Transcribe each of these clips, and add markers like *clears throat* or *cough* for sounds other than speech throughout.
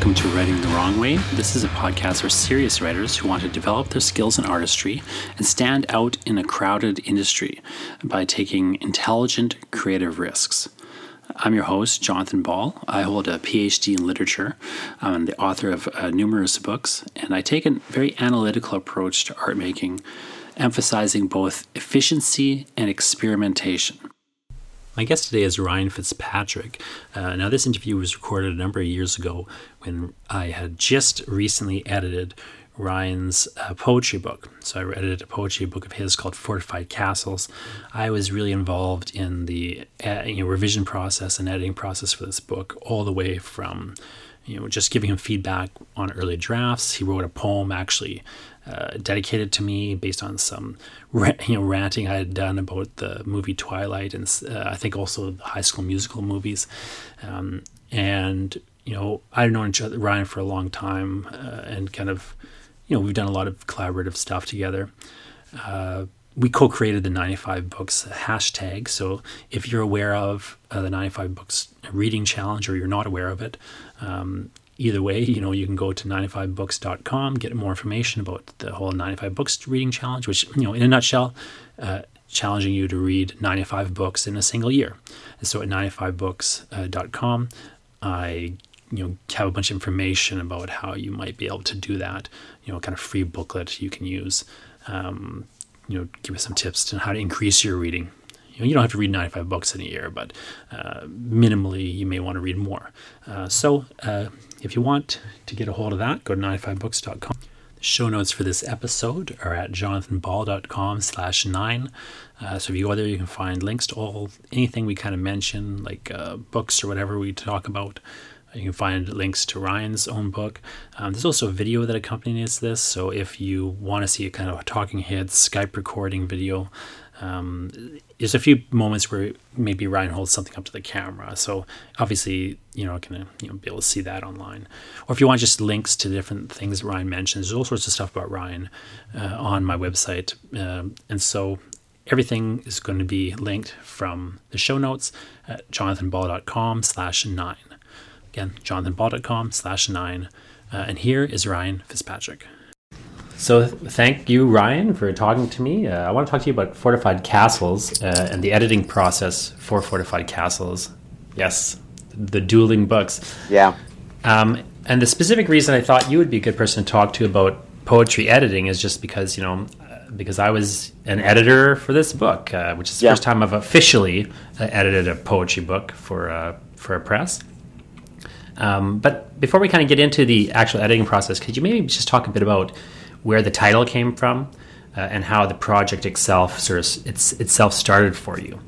Welcome to Writing the Wrong Way. This is a podcast for serious writers who want to develop their skills in artistry and stand out in a crowded industry by taking intelligent, creative risks. I'm your host, Jonathan Ball. I hold a PhD in literature. I'm the author of uh, numerous books, and I take a very analytical approach to art making, emphasizing both efficiency and experimentation. My guest today is Ryan Fitzpatrick. Uh, now, this interview was recorded a number of years ago when I had just recently edited Ryan's uh, poetry book. So I edited a poetry book of his called Fortified Castles. I was really involved in the uh, you know, revision process and editing process for this book, all the way from you know just giving him feedback on early drafts. He wrote a poem actually uh, dedicated to me based on some *laughs* you know ranting I had done about the movie Twilight and uh, I think also the High School Musical movies. Um, and you know I've known Ryan for a long time uh, and kind of you know we've done a lot of collaborative stuff together. Uh, we co-created the 95 books hashtag so if you're aware of uh, the 95 books reading challenge or you're not aware of it um, either way, you know, you can go to 95books.com, get more information about the whole 95 books reading challenge, which, you know, in a nutshell, uh, challenging you to read 95 books in a single year. And so at 95books.com, I you know have a bunch of information about how you might be able to do that. You know, kind of free booklet you can use. Um, you know, give us some tips on how to increase your reading know, you don't have to read 95 books in a year, but uh, minimally you may want to read more. Uh, so uh, if you want to get a hold of that, go to 95books.com. The show notes for this episode are at jonathanball.com slash nine. Uh, so if you go there, you can find links to all anything we kind of mention, like uh, books or whatever we talk about. You can find links to Ryan's own book. Um, there's also a video that accompanies this. So if you want to see a kind of a talking head Skype recording video, um, there's a few moments where maybe Ryan holds something up to the camera. So obviously, you know, gonna you know be able to see that online. Or if you want just links to different things that Ryan mentions, there's all sorts of stuff about Ryan uh, on my website. Um, and so everything is going to be linked from the show notes at jonathanball.com slash nine. Again, jonathanball.com slash nine. Uh, and here is Ryan Fitzpatrick. So thank you, Ryan, for talking to me. Uh, I want to talk to you about Fortified Castles uh, and the editing process for Fortified Castles. Yes, the dueling books. Yeah. Um, and the specific reason I thought you would be a good person to talk to about poetry editing is just because you know uh, because I was an editor for this book, uh, which is the yeah. first time I've officially uh, edited a poetry book for uh, for a press. Um, but before we kind of get into the actual editing process, could you maybe just talk a bit about where the title came from uh, and how the project itself sort of it's, itself started for you.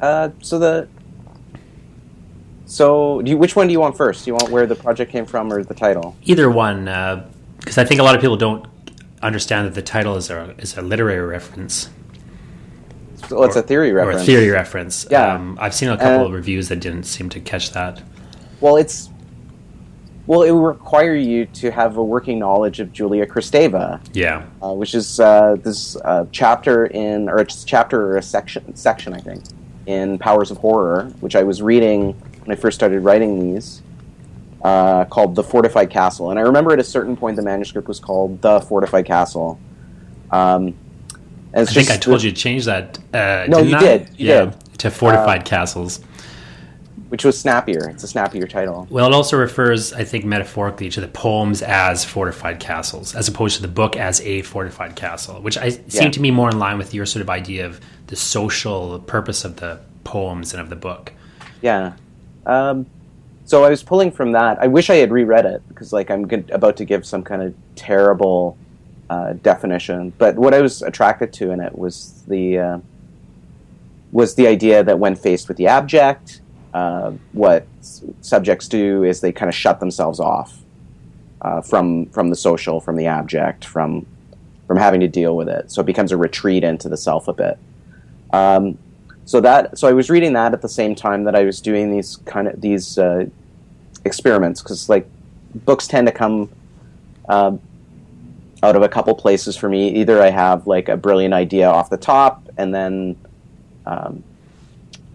Uh, so the so you, which one do you want first? Do you want where the project came from or the title? Either one, because uh, I think a lot of people don't understand that the title is a is a literary reference. Well, it's or, a theory reference. Or a theory reference. Yeah, um, I've seen a couple of reviews that didn't seem to catch that. Well, it's well, it would require you to have a working knowledge of Julia Kristeva. Yeah. Uh, which is uh, this uh, chapter in, or it's chapter or a section, section, I think, in Powers of Horror, which I was reading when I first started writing these, uh, called The Fortified Castle. And I remember at a certain point the manuscript was called The Fortified Castle. Um, I think I told the, you to change that. Uh, no, you I? did. You yeah, did. to Fortified uh, Castles which was snappier. It's a snappier title. Well, it also refers, I think, metaphorically to the poems as fortified castles, as opposed to the book as a fortified castle, which I yeah. seem to me more in line with your sort of idea of the social purpose of the poems and of the book. Yeah. Um, so I was pulling from that. I wish I had reread it because, like, I'm good, about to give some kind of terrible uh, definition. But what I was attracted to in it was the uh, was the idea that when faced with the abject uh, what subjects do is they kind of shut themselves off uh, from from the social, from the abject, from from having to deal with it. So it becomes a retreat into the self a bit. Um, so that so I was reading that at the same time that I was doing these kind of these uh, experiments because like books tend to come um, out of a couple places for me. Either I have like a brilliant idea off the top, and then um,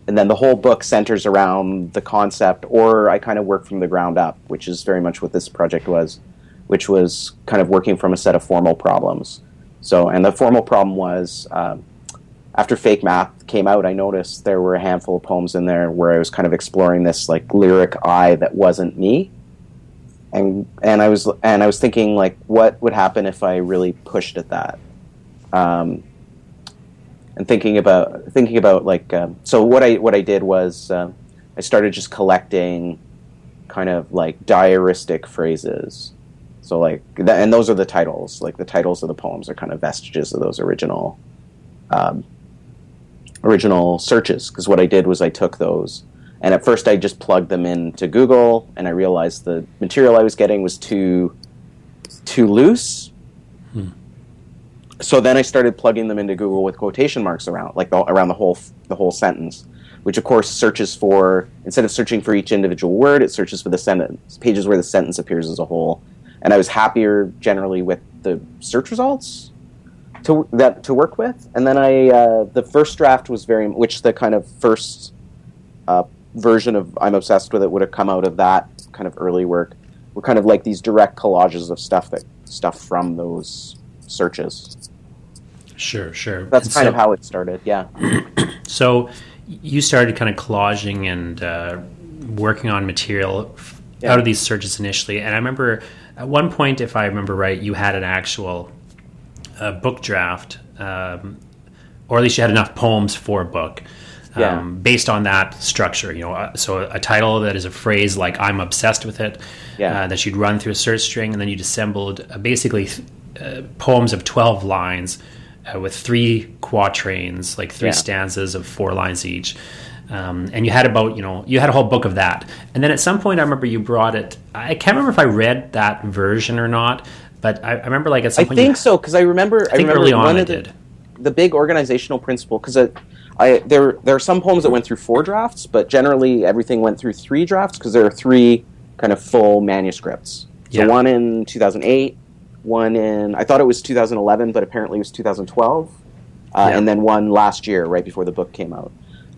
and then the whole book centers around the concept, or I kind of work from the ground up, which is very much what this project was, which was kind of working from a set of formal problems. So, and the formal problem was um, after Fake Math came out, I noticed there were a handful of poems in there where I was kind of exploring this like lyric I that wasn't me, and and I was and I was thinking like, what would happen if I really pushed at that? Um, and thinking about thinking about like um, so what I what I did was uh, I started just collecting kind of like diaristic phrases. So like th- and those are the titles. Like the titles of the poems are kind of vestiges of those original um, original searches. Because what I did was I took those and at first I just plugged them into Google and I realized the material I was getting was too too loose so then I started plugging them into Google with quotation marks around, like the, around the whole the whole sentence, which of course searches for instead of searching for each individual word, it searches for the sentence pages where the sentence appears as a whole. And I was happier generally with the search results to that to work with. And then I uh, the first draft was very which the kind of first uh, version of I'm obsessed with it would have come out of that kind of early work. Were kind of like these direct collages of stuff that stuff from those searches. Sure, sure. That's And kind so- of how it started. Yeah. *clears throat* So you started kind of collaging and uh, working on material f- Yeah. out of these searches initially. And I remember at one point, if I remember right, you had an actual uh, book draft, um, or at least you had enough poems for a book. Um, based on that structure, you know, uh, so a title that is a phrase like "I'm obsessed with it," Yeah. uh, that you'd run through a search string, and then you'd assembled uh, basically uh, poems of twelve lines uh, with three quatrains, like three Yeah. stanzas of four lines each. Um, and you had about, you know, you had a whole book of that. And then at some point, I remember you brought it. I can't remember if I read that version or not, but I, I remember like at some I point. think you, so because I remember. I think remember early on one I of the, did. the big organizational principle because I, I there there are some poems that went through four drafts, but generally everything went through three drafts because there are three kind of full manuscripts. So Yeah. one in 2008, one in I thought it was 2011, but apparently it was 2012, uh, Yeah. and then one last year right before the book came out.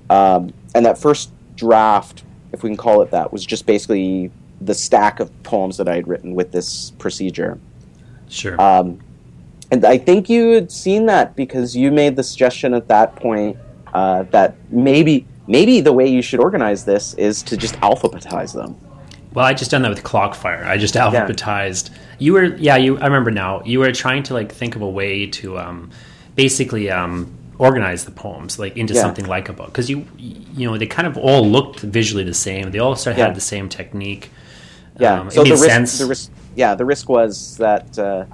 Um, and that first draft, if we can call it that, was just basically the stack of poems that I had written with this procedure. Sure. Um, and I think you had seen that because you made the suggestion at that point uh, that maybe maybe the way you should organize this is to just alphabetize them. Well, I just done that with Clockfire. I just alphabetized. You were, yeah, you. I remember now. You were trying to like think of a way to um, basically um, organize the poems like into Yeah. something like a book because you, you know, they kind of all looked visually the same. They all sort of Yeah. had the same technique. Yeah. Um, so the risk, the risk, yeah, the risk was that uh,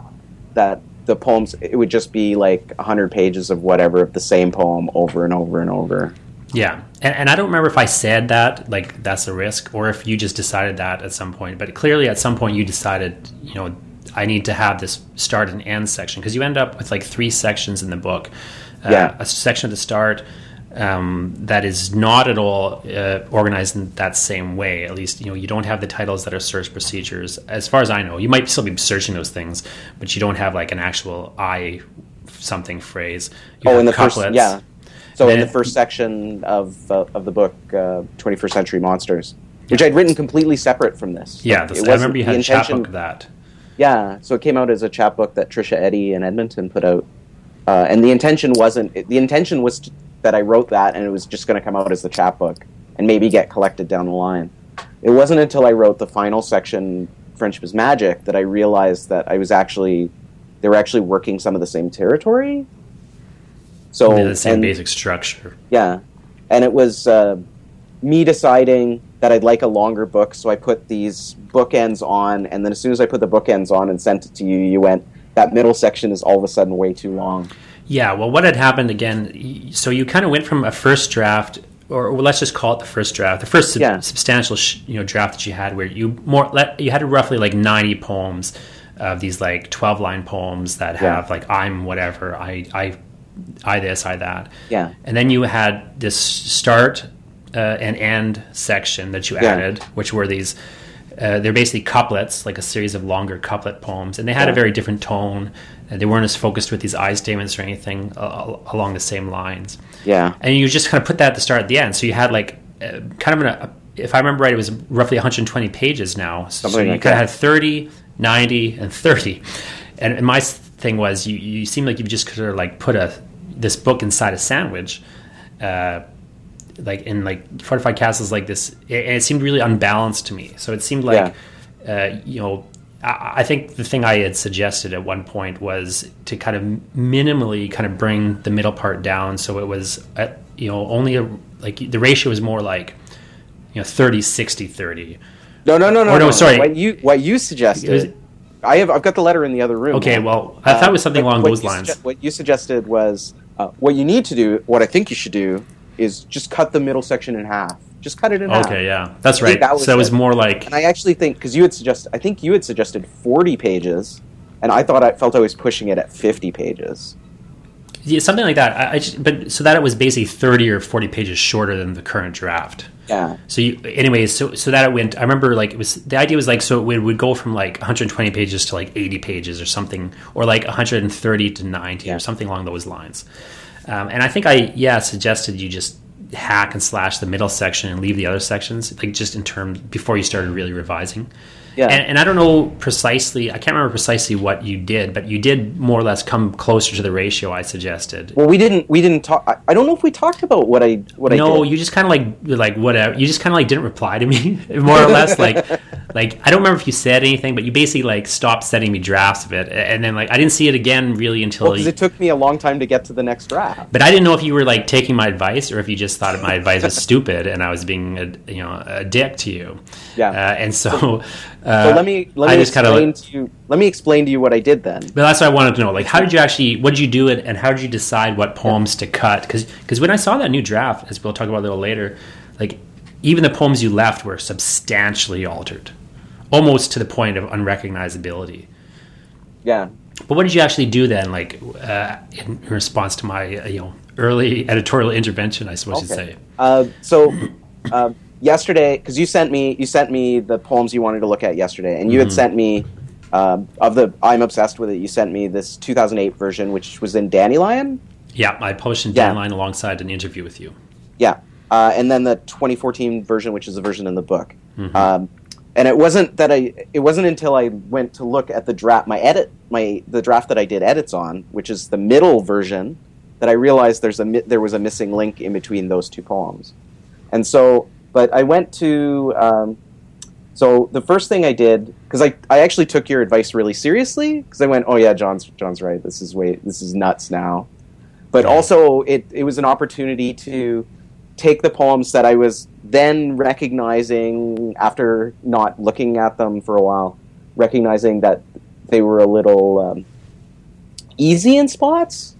that the poems it would just be like hundred pages of whatever of the same poem over and over and over. Yeah, and, and I don't remember if I said that, like that's a risk, or if you just decided that at some point. But clearly, at some point, you decided, you know, I need to have this start and end section because you end up with like three sections in the book. Uh, Yeah. a section at the start um, that is not at all uh, organized in that same way. At least, you know, you don't have the titles that are search procedures. As far as I know, you might still be searching those things, but you don't have like an actual I something phrase. You oh, in the first, couplets. yeah. So in the first section of uh, of the book, uh, 21st Century Monsters, which I'd written completely separate from this. Yeah, that's, it I wasn't- remember you the had a intention- chapbook of that. Yeah, so it came out as a chapbook that Trisha Eddy in Edmonton put out, uh, and the intention wasn't. The intention was to, that I wrote that, and it was just going to come out as the chapbook and maybe get collected down the line. It wasn't until I wrote the final section, "Friendship is Magic," that I realized that I was actually they were actually working some of the same territory. So the same and- basic structure. yeah, and it was uh, me deciding that I'd like a longer book, so I put these bookends on, and then as soon as I put the bookends on and sent it to you, you went, "That middle section is all of a sudden way too long." Yeah, well, what had happened again? So you kind of went from a first draft, or let's just call it the first draft, the first sub- Yeah. substantial sh- you know draft that you had, where you more let, you had roughly like ninety poems of these like twelve line poems that Yeah. have like I'm whatever I I I this I that. Yeah. and then you had this start uh, and end section that you Yeah. added, which were these uh, they're basically couplets, like a series of longer couplet poems, and they had yeah. a very different tone. Uh, they weren't as focused with these I statements or anything uh, along the same lines. Yeah, and you just kind of put that at the start at the end. So you had like uh, kind of a, if I remember right, it was roughly 120 pages now. So, so you like kind of had 30, 90, and 30. And, and my thing was, you you seemed like you just sort of like put a this book inside a sandwich. Uh, like in like fortified castles like this it, it, seemed really unbalanced to me so it seemed like yeah. uh, you know I, I, think the thing i had suggested at one point was to kind of minimally kind of bring the middle part down so it was at, you know only a like the ratio was more like you know 30 60 30 no no no no, no, no sorry what you what you suggested I have I've got the letter in the other room. Okay, well, I thought it was something uh, along those lines. Suge- what you suggested was uh, what you need to do. What I think you should do is just cut the middle section in half. Just cut it in okay, half. Okay, yeah, that's right. That was so it was more like. And I actually think because you had suggested, I think you had suggested forty pages, and I thought I felt I was pushing it at fifty pages. Yeah, something like that. I, I just, but so that it was basically thirty or forty pages shorter than the current draft. Yeah. So you, anyways, so so that it went. I remember like it was the idea was like so it would, would go from like 120 pages to like 80 pages or something, or like 130 to 90 yeah. or something along those lines. Um, and I think I yeah suggested you just hack and slash the middle section and leave the other sections like just in terms before you started really revising. Yeah. And, and, I don't know precisely, I can't remember precisely what you did, but you did more or less come closer to the ratio I suggested. Well, we didn't, we didn't talk, I, I don't know if we talked about what I, what no, I No, you just kind of like, like whatever, you just kind of like didn't reply to me, *laughs* more or less. like, like, I don't remember if you said anything, but you basically like stopped sending me drafts of it. And then like, I didn't see it again really until. Well, it took me a long time to get to the next draft. But I didn't know if you were like taking my advice or if you just thought my advice was *laughs* stupid and I was being, a, you know, a dick to you. Yeah. Uh, and so, uh, so let me let me explain kinda, to you. Let me explain to you what I did then. But that's what I wanted to know. Like, how did you actually? What did you do it, and how did you decide what poems to cut? Because because when I saw that new draft, as we'll talk about a little later, like even the poems you left were substantially altered, almost to the point of unrecognizability. Yeah. But what did you actually do then, like uh, in response to my uh, you know early *laughs* editorial intervention? I suppose okay. you'd say. Uh, so. Uh, yesterday because you sent me you sent me the poems you wanted to look at yesterday, and you mm-hmm. had sent me uh, of the I'm obsessed with it. You sent me this 2008 version, which was in Dandelion. Yeah, I published in Dandelion yeah. alongside an interview with you. Yeah, uh, and then the 2014 version, which is the version in the book. Mm-hmm. Um, and it wasn't that I. It wasn't until I went to look at the draft, my edit, my the draft that I did edits on, which is the middle version, that I realized there's a there was a missing link in between those two poems. And so but I went to. Um, so the first thing I did, because I, I actually took your advice really seriously, because I went, oh yeah, John's John's right. This is way this is nuts now. But also, it it was an opportunity to take the poems that I was then recognizing after not looking at them for a while, recognizing that they were a little um, easy in spots,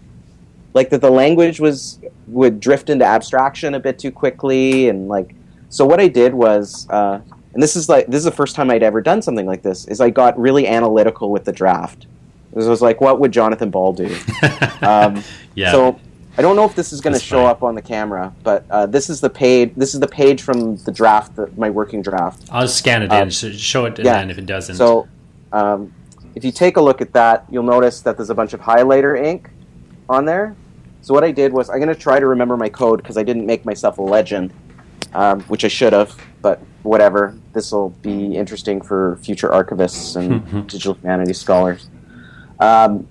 like that the language was would drift into abstraction a bit too quickly, and like so what I did was, uh, and this is like this is the first time I'd ever done something like this, is I got really analytical with the draft. It was like, what would Jonathan Ball do? *laughs* um, yeah. So I don't know if this is going to show up on the camera, but uh, this is the page. This is the page from the draft, the, my working draft. I'll scan it um, in. Show it yeah. and if it doesn't. So um, if you take a look at that, you'll notice that there's a bunch of highlighter ink on there. So what I did was I'm going to try to remember my code because I didn't make myself a legend um, which I should have, but whatever. This will be interesting for future archivists and *laughs* digital humanities scholars. Um,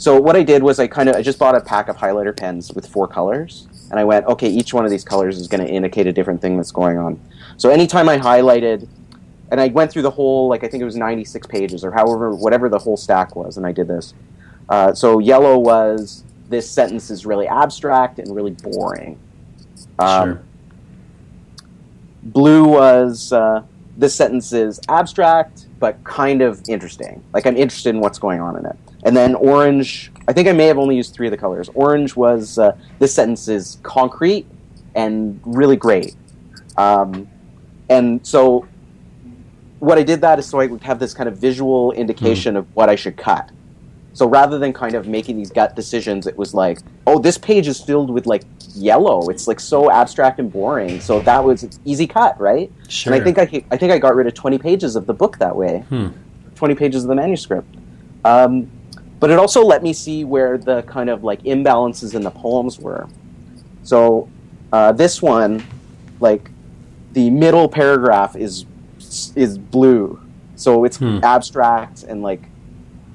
so what I did was I kind of I just bought a pack of highlighter pens with four colors, and I went, okay, each one of these colors is going to indicate a different thing that's going on. So anytime I highlighted, and I went through the whole like I think it was 96 pages or however whatever the whole stack was, and I did this. Uh, so yellow was this sentence is really abstract and really boring. Um, sure. Blue was uh, this sentence is abstract but kind of interesting. Like I'm interested in what's going on in it. And then orange, I think I may have only used three of the colors. Orange was uh, this sentence is concrete and really great. Um, and so what I did that is so I would have this kind of visual indication mm. of what I should cut. So rather than kind of making these gut decisions, it was like, oh, this page is filled with like yellow. It's like so abstract and boring. So that was easy cut, right? Sure. And I think I, I think I got rid of 20 pages of the book that way. Hmm. 20 pages of the manuscript. Um, but it also let me see where the kind of like imbalances in the poems were. So uh, this one, like the middle paragraph is is blue, so it's Hmm. abstract and like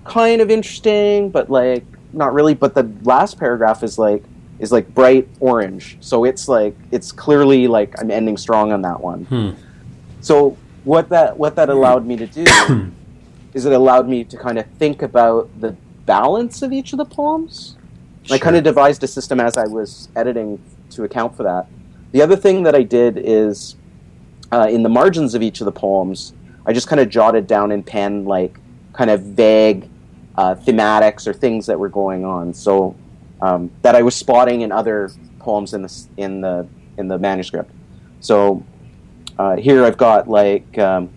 kind of interesting, but like not really. But the last paragraph is like is like bright orange, so it's like it's clearly like I'm ending strong on that one. Hmm. So what that what that allowed me to do *coughs* is it allowed me to kind of think about the balance of each of the poems. I kind of devised a system as I was editing to account for that. The other thing that I did is uh, in the margins of each of the poems, I just kind of jotted down in pen like kind of vague uh, thematics or things that were going on. So um, that I was spotting in other poems in the in the in the manuscript. So uh, here I've got like um,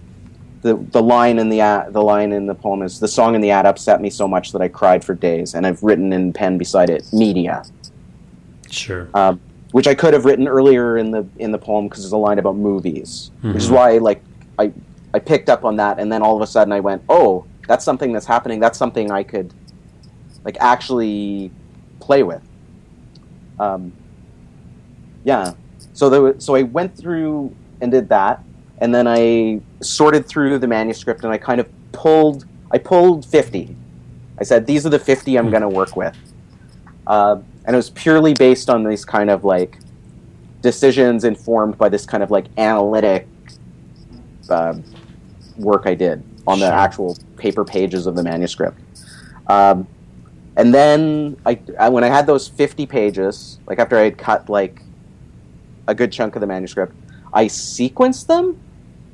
the the line in the ad, the line in the poem is the song in the ad upset me so much that I cried for days, and I've written in pen beside it media, Sure. um, which I could have written earlier in the in the poem because there's a line about movies, which is Mhm. why like I I picked up on that, and then all of a sudden I went, oh, that's something that's happening. That's something I could like actually play with. Um, yeah. So there, was- so I went through and did that, and then I sorted through the manuscript, and I kind of pulled. I pulled fifty. I said these are the fifty I'm going to work with, uh, and it was purely based on these kind of like decisions informed by this kind of like analytic uh, work I did on the Sure. actual paper pages of the manuscript. Um, and then I, I, when I had those 50 pages, like after I had cut like a good chunk of the manuscript, I sequenced them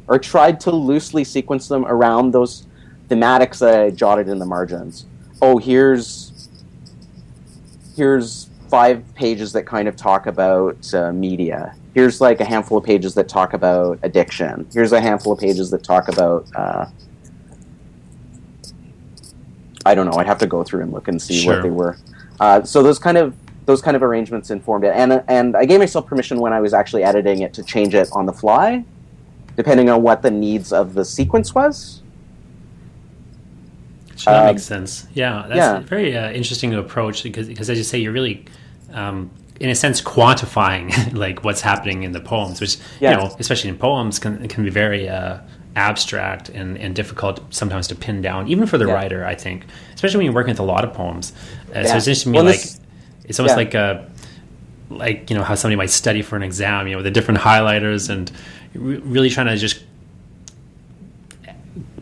or tried to loosely sequence them around those thematics that I jotted in the margins. Oh, here's here's five pages that kind of talk about uh, media. Here's like a handful of pages that talk about addiction. Here's a handful of pages that talk about. Uh, I don't know. I'd have to go through and look and see Sure. what they were. Uh, so those kind of those kind of arrangements informed it, and and I gave myself permission when I was actually editing it to change it on the fly, depending on what the needs of the sequence was. Sure, that Um, makes sense. Yeah, that's yeah. a very uh, interesting approach because, because as you say, you're really, um, in a sense, quantifying *laughs* like what's happening in the poems, which Yeah. you know, especially in poems, can can be very uh, abstract and, and difficult sometimes to pin down, even for the Yeah. writer. I think, especially when you're working with a lot of poems. Uh, So it's interesting to me, Well, like this- it's almost yeah. like a like you know how somebody might study for an exam, you know, with the different highlighters and re- really trying to just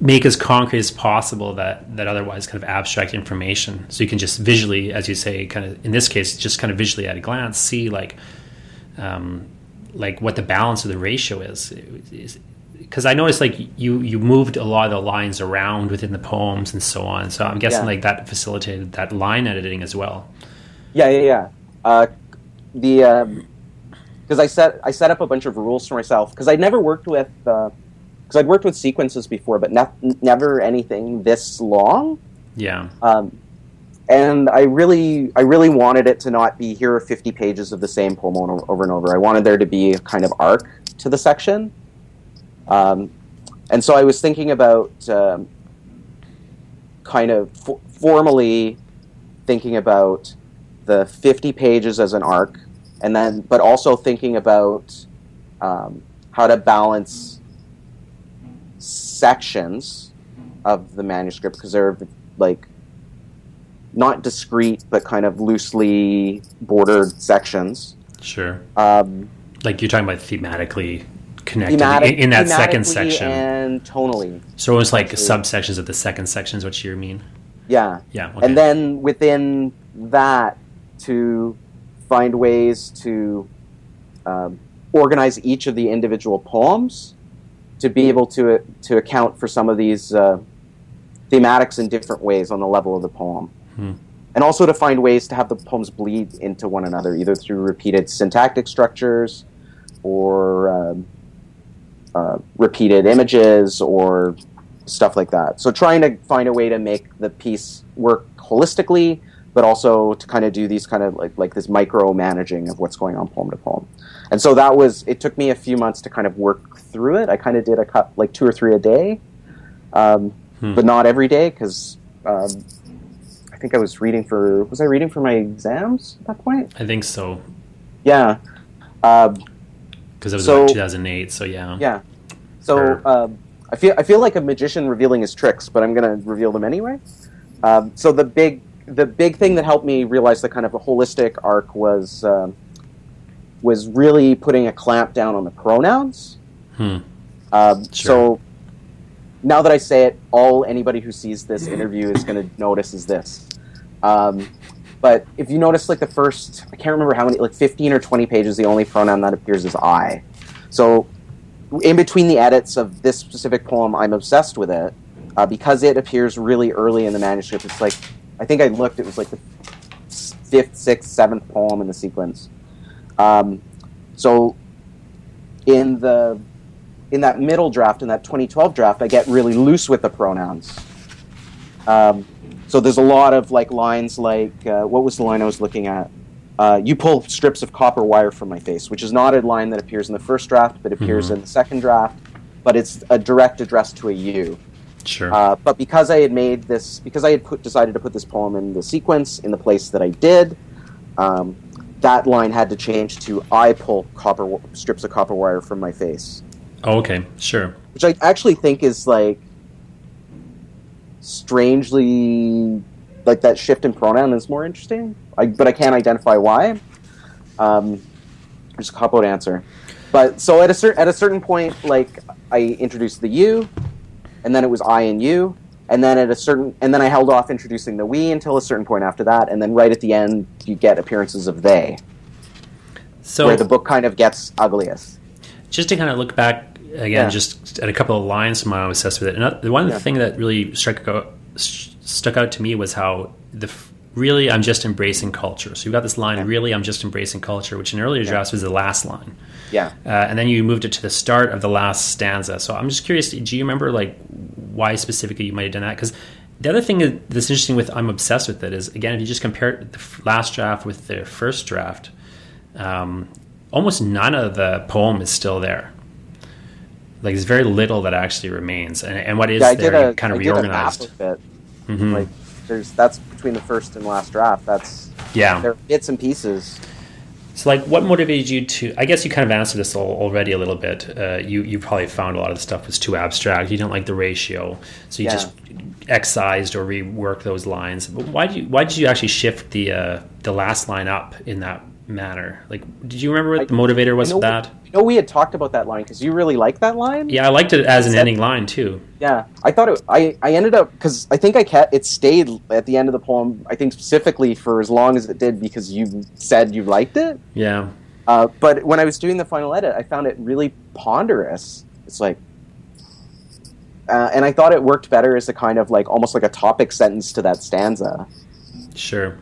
make as concrete as possible that that otherwise kind of abstract information so you can just visually as you say kind of in this case just kind of visually at a glance see like um, like what the balance of the ratio is because I noticed like you you moved a lot of the lines around within the poems and so on so I'm guessing Yeah. like that facilitated that line editing as well Yeah, yeah, yeah. Uh, the because I set I set up a bunch of rules for myself because I'd never worked with because I'd worked with sequences before, but ne- never anything this long. yeah Um, and I really, I really wanted it to not be here are 50 pages of the same poem over, and over. I wanted there to be a kind of arc to the section. Um, and so I was thinking about um, kind of f- formally thinking about the 50 pages as an arc, and then, but also thinking about um, how to balance sections of the manuscript because they're like not discrete but kind of loosely bordered sections. sure Um, like you're talking about thematically connected thematic, in, in that second section and tonally. so it's like Absolutely. subsections of the second section is what you mean Yeah. yeah okay. And then within that, to find ways to um, organize each of the individual poems to be able to to account for some of these uh, thematics in different ways on the level of the poem. Hmm. And also to find ways to have the poems bleed into one another, either through repeated syntactic structures or um, uh, repeated images or stuff like that. So trying to find a way to make the piece work holistically, but also to kind of do these kind of like like this micro managing of what's going on poem to poem. And so that was it. Took me a few months to kind of work through it. I kind of did a cut like two or three a day, um, hmm. but not every day because. Um, I think I was reading for was I reading for my exams at that point? I think so. Yeah, because um, it was so, 2008. So yeah, yeah. So um, I feel I feel like a magician revealing his tricks, but I'm going to reveal them anyway. Um, so the big the big thing that helped me realize the kind of a holistic arc was um, was really putting a clamp down on the pronouns. Hmm. Um, sure. So now that I say it, all anybody who sees this interview is going to notice is this. Um, but if you notice, like the first, I can't remember how many, like 15 or 20 pages, the only pronoun that appears is I. So in between the edits of this specific poem, I'm obsessed with it uh, because it appears really early in the manuscript. It's like, I think I looked, it was like the fifth, sixth, seventh poem in the sequence. Um, so in the in that middle draft, in that 2012 draft, I get really loose with the pronouns. Um, so there's a lot of like lines like uh, what was the line I was looking at? Uh, you pull strips of copper wire from my face, which is not a line that appears in the first draft, but appears mm-hmm. in the second draft. But it's a direct address to a you. Sure. Uh, but because I had made this, because I had put, decided to put this poem in the sequence in the place that I did, um, that line had to change to I pull copper strips of copper wire from my face. Oh, okay, sure. Which I actually think is like strangely like that shift in pronoun is more interesting. I, but I can't identify why. Um, just a cop out answer. But so at a certain at a certain point, like I introduced the you, and then it was I and you, and then at a certain and then I held off introducing the we until a certain point after that, and then right at the end you get appearances of they. So where the book kind of gets ugliest. Just to kind of look back again, yeah. just at a couple of lines from my own assessment. And one yeah. thing that really struck uh, out, stuck out to me was how the really I'm just embracing culture. So you've got this line, yeah. really I'm just embracing culture, which in earlier drafts was the last line. Yeah. Uh, and then you moved it to the start of the last stanza. So I'm just curious, do you remember like why specifically you might have done that? Because the other thing that's interesting with I'm obsessed with it is again if you just compare the last draft with the first draft, um, almost none of the poem is still there. Like there's very little that actually remains, and, and what is yeah, there a, kind of I reorganized. Mm-hmm. Like there's that's between the first and last draft. That's yeah, there are bits and pieces. So, like, what motivated you to? I guess you kind of answered this already a little bit. Uh, you you probably found a lot of the stuff was too abstract. You don't like the ratio, so you yeah. just excised or reworked those lines. But why did you why did you actually shift the uh, the last line up in that manner? Like, did you remember what I, the motivator was for that? Know, we had talked about that line because you really like that line. Yeah, I liked it as an ending line too. Yeah, I thought it. I I ended up because I think I kept it stayed at the end of the poem. I think specifically for as long as it did because you said you liked it. Yeah. Uh, but when I was doing the final edit, I found it really ponderous. It's like, uh, and I thought it worked better as a kind of like almost like a topic sentence to that stanza. Sure.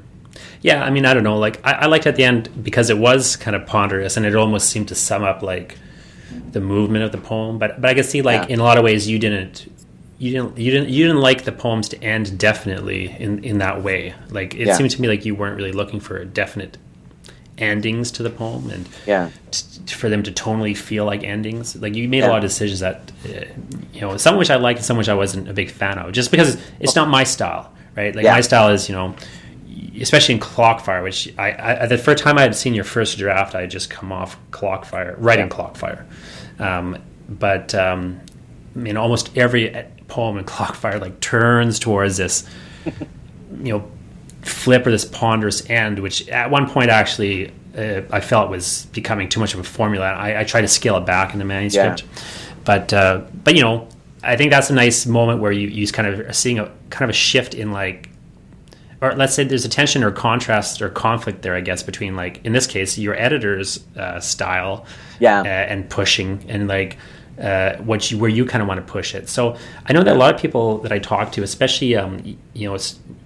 Yeah, I mean, I don't know. Like, I, I liked at the end because it was kind of ponderous, and it almost seemed to sum up like the movement of the poem. But but I could see like yeah. in a lot of ways you didn't you didn't you didn't you didn't like the poems to end definitely in in that way. Like it yeah. seemed to me like you weren't really looking for a definite endings to the poem and yeah t- for them to tonally feel like endings like you made yeah. a lot of decisions that uh, you know some which i liked and some which i wasn't a big fan of just because it's not my style right like yeah. my style is you know especially in Clockfire, which I, I, the first time I had seen your first draft, I had just come off Clockfire, writing yeah. Clockfire. Um, but um, I mean, almost every poem in Clockfire like turns towards this, *laughs* you know, flip or this ponderous end, which at one point actually uh, I felt was becoming too much of a formula. I, I tried to scale it back in the manuscript, yeah. but uh, but you know, I think that's a nice moment where you you kind of are seeing a kind of a shift in like or let's say there's a tension or contrast or conflict there, I guess, between like in this case your editor's uh, style, yeah, uh, and pushing and like uh, what you where you kind of want to push it. So I know that a lot of people that I talk to, especially um, you know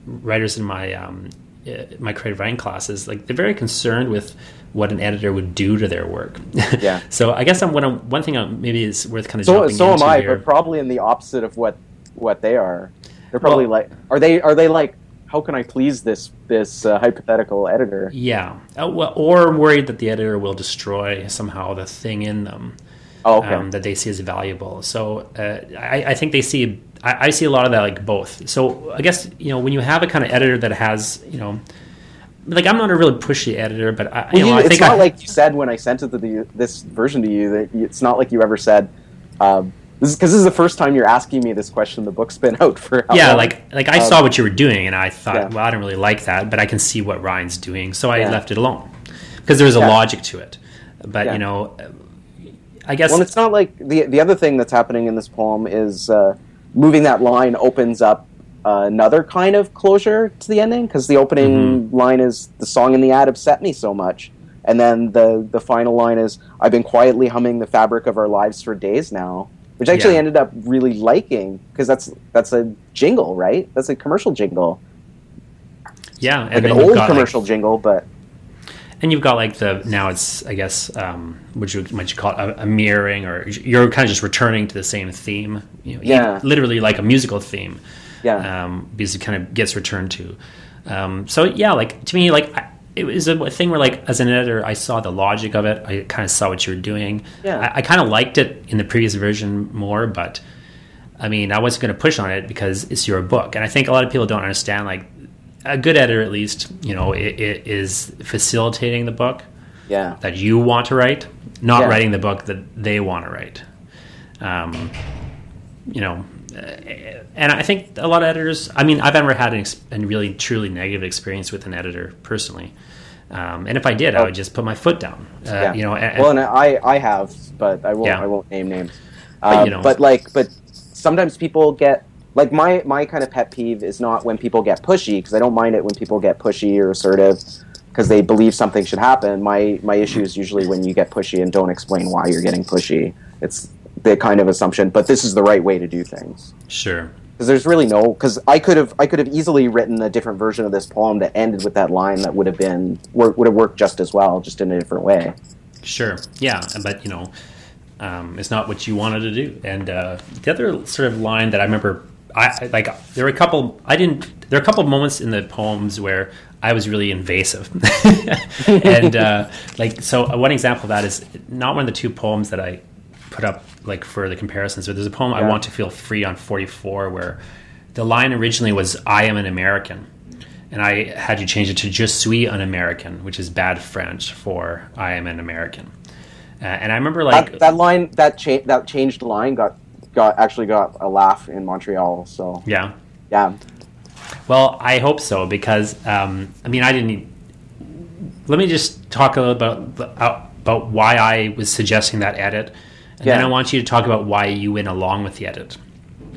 writers in my um, uh, my creative writing classes, like they're very concerned with what an editor would do to their work. Yeah. *laughs* so I guess I'm, what I'm, one thing I'm, maybe is worth kind of so jumping so am I, here. but probably in the opposite of what what they are. They're probably well, like are they are they like how can I please this this uh, hypothetical editor? Yeah, uh, well, or worried that the editor will destroy somehow the thing in them. Oh, okay. Um, that they see as valuable. So uh, I, I, think they see. I, I, see a lot of that, like both. So I guess you know when you have a kind of editor that has you know, like I'm not a really pushy editor, but I, well, you know, I it's not like you said when I sent it to the, this version to you that it's not like you ever said. Um, this is because this is the first time you're asking me this question. The book's been *laughs* out for yeah, long? like like I um, saw what you were doing, and I thought, yeah. well, I don't really like that, but I can see what Ryan's doing, so I Yeah. left it alone because there's a Yeah. logic to it. But you know, I guess Well, it's not like the the other thing that's happening in this poem is uh, moving that line opens up uh, another kind of closure to the ending because the opening line is the song in the ad upset me so much, and then the the final line is I've been quietly humming the fabric of our lives for days now, which I actually Yeah. ended up really liking because that's that's a jingle, right? That's a commercial jingle, yeah, and like an old got, like, commercial jingle, but and you've got like the now it's I guess um, would you might you call it a, a mirroring or you're kind of just returning to the same theme, you know, Yeah. literally like a musical theme. yeah, um, because it kind of gets returned to. Um, so yeah, like to me, like I, it was a thing where like as an editor, I saw the logic of it. I kind of saw what you were doing. Yeah. I, I kind of liked it in the previous version more, but I mean, I wasn't going to push on it because it's your book, and I think a lot of people don't understand. Like a good editor, at least, you know, it, it is facilitating the book yeah, that you want to write, not Yeah. writing the book that they want to write. Um, you know, and I think a lot of editors. I mean, I've never had an ex- a really truly negative experience with an editor personally. Um, and if I did, I Oh. would just put my foot down. Uh, yeah. You know, and, well, and I I have, but I won't Yeah. I won't name names. But, you know. but like, but sometimes people get like my my kind of pet peeve is not when people get pushy because I don't mind it when people get pushy or assertive because they believe something should happen. My my issue is usually when you get pushy and don't explain why you're getting pushy. It's the kind of assumption, but this is the right way to do things sure. because there's really no because I could have I could have easily written a different version of this poem that ended with that line that would have been would have worked just as well, just in a different way. Sure. Yeah, but you know, um, it's not what you wanted to do. And uh, the other sort of line that I remember, I like there were a couple. I didn't. There are a couple of moments in the poems where I was really invasive, *laughs* and uh, like so. One example of that is not one of the two poems that I put up like for the comparisons. But there's a poem I want to feel free on 44 where the line originally was "I am an American." and I had you change it to "Je suis un American," which is bad French for "I am an American." Uh, and I remember like that, that line that cha- that changed line got got actually got a laugh in Montreal. So yeah. yeah, Well, I hope so because um, I mean I didn't. Let me just talk a little about about why I was suggesting that edit, and then Yeah. I want you to talk about why you went along with the edit.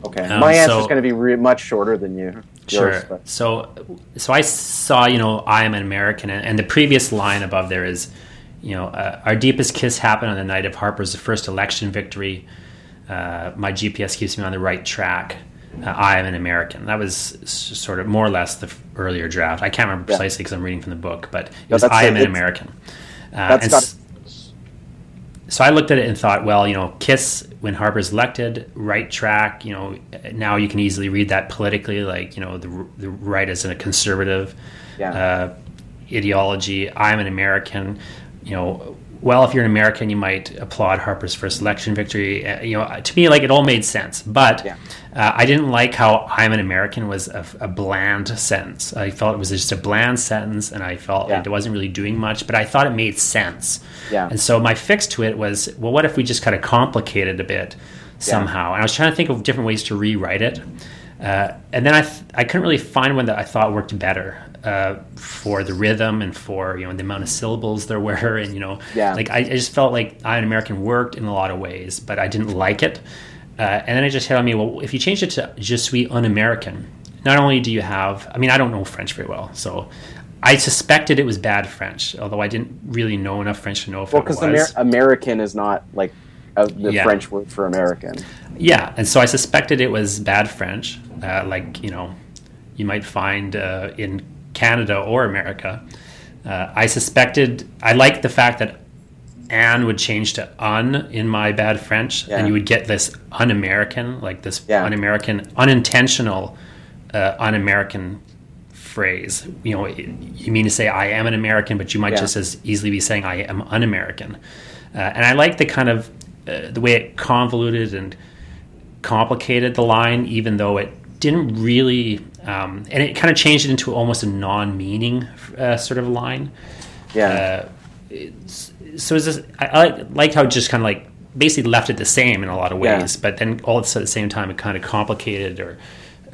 okay. Um, My answer is so- going to be re- much shorter than you. Sure. yours, but- So, so I saw, you know, I am an American, and, and the previous line above there is, you know, uh, our deepest kiss happened on the night of Harper's first election victory. Uh, my GPS keeps me on the right track. Uh, I am an American. That was sort of more or less the f- earlier draft. I can't remember precisely because I'm reading from the book, but it No, was I am an American. Uh, That's and got s- so I looked at it and thought, well, you know, Kiss when Harper's elected, right track. You know, now you can easily read that politically, like you know, the, the right as a conservative Yeah. uh, ideology. I'm an American. You know, well, if you're an American, you might applaud Harper's first election victory. Uh, you know, to me, like it all made sense, but. Yeah. Uh, I didn't like how "I'm an American" was a, a bland sentence. I felt it was just a bland sentence, and I felt Yeah. like it wasn't really doing much. But I thought it made sense. Yeah. And so my fix to it was, well, what if we just kind of complicate it a bit somehow? And I was trying to think of different ways to rewrite it. Uh, and then I, th- I couldn't really find one that I thought worked better uh, for the rhythm and for you know the amount of syllables there were, and you know, Yeah. like I, I just felt like "I'm American" worked in a lot of ways, but I didn't like it. Uh, and then it just hit on me. Well, if you change it to "Je suis un American," not only do you have, I mean, I don't know French very well, so I suspected it was bad French, although I didn't really know enough French to know if well, because. Amer- American is not like the Yeah. French word for American. Yeah, and so I suspected it was bad French, uh, like you know, you might find uh, in Canada or America. Uh, I suspected I liked the fact that "an" would change to "un" in my bad French, Yeah. and you would get this un-American, like this Yeah. un-American, unintentional, uh, un-American phrase. You know, you mean to say I am an American, but you might Yeah. just as easily be saying I am un-American. Uh, and I like the kind of uh, the way it convoluted and complicated the line, even though it didn't really, um, and it kind of changed it into almost a non-meaning uh, sort of line. Yeah. Uh, it's- so is this, I, I liked how it just kind of like basically left it the same in a lot of Yeah. ways, but then all at the same time it kind of complicated or,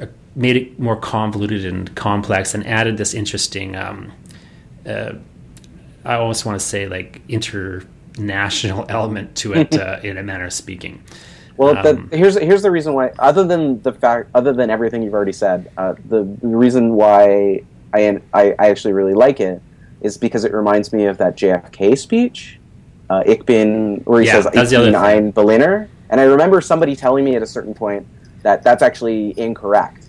or made it more convoluted and complex and added this interesting. Um, uh, I almost want to say like international *laughs* element to it *laughs* uh, in a manner of speaking. Well, Um, the, here's here's the reason why. Other than the fact, other than everything you've already said, uh, the, the reason why I, I I actually really like it is because it reminds me of that JFK speech, uh, "Ich bin," where he Yeah, says "Ich bin ein Berliner," and I remember somebody telling me at a certain point that that's actually incorrect.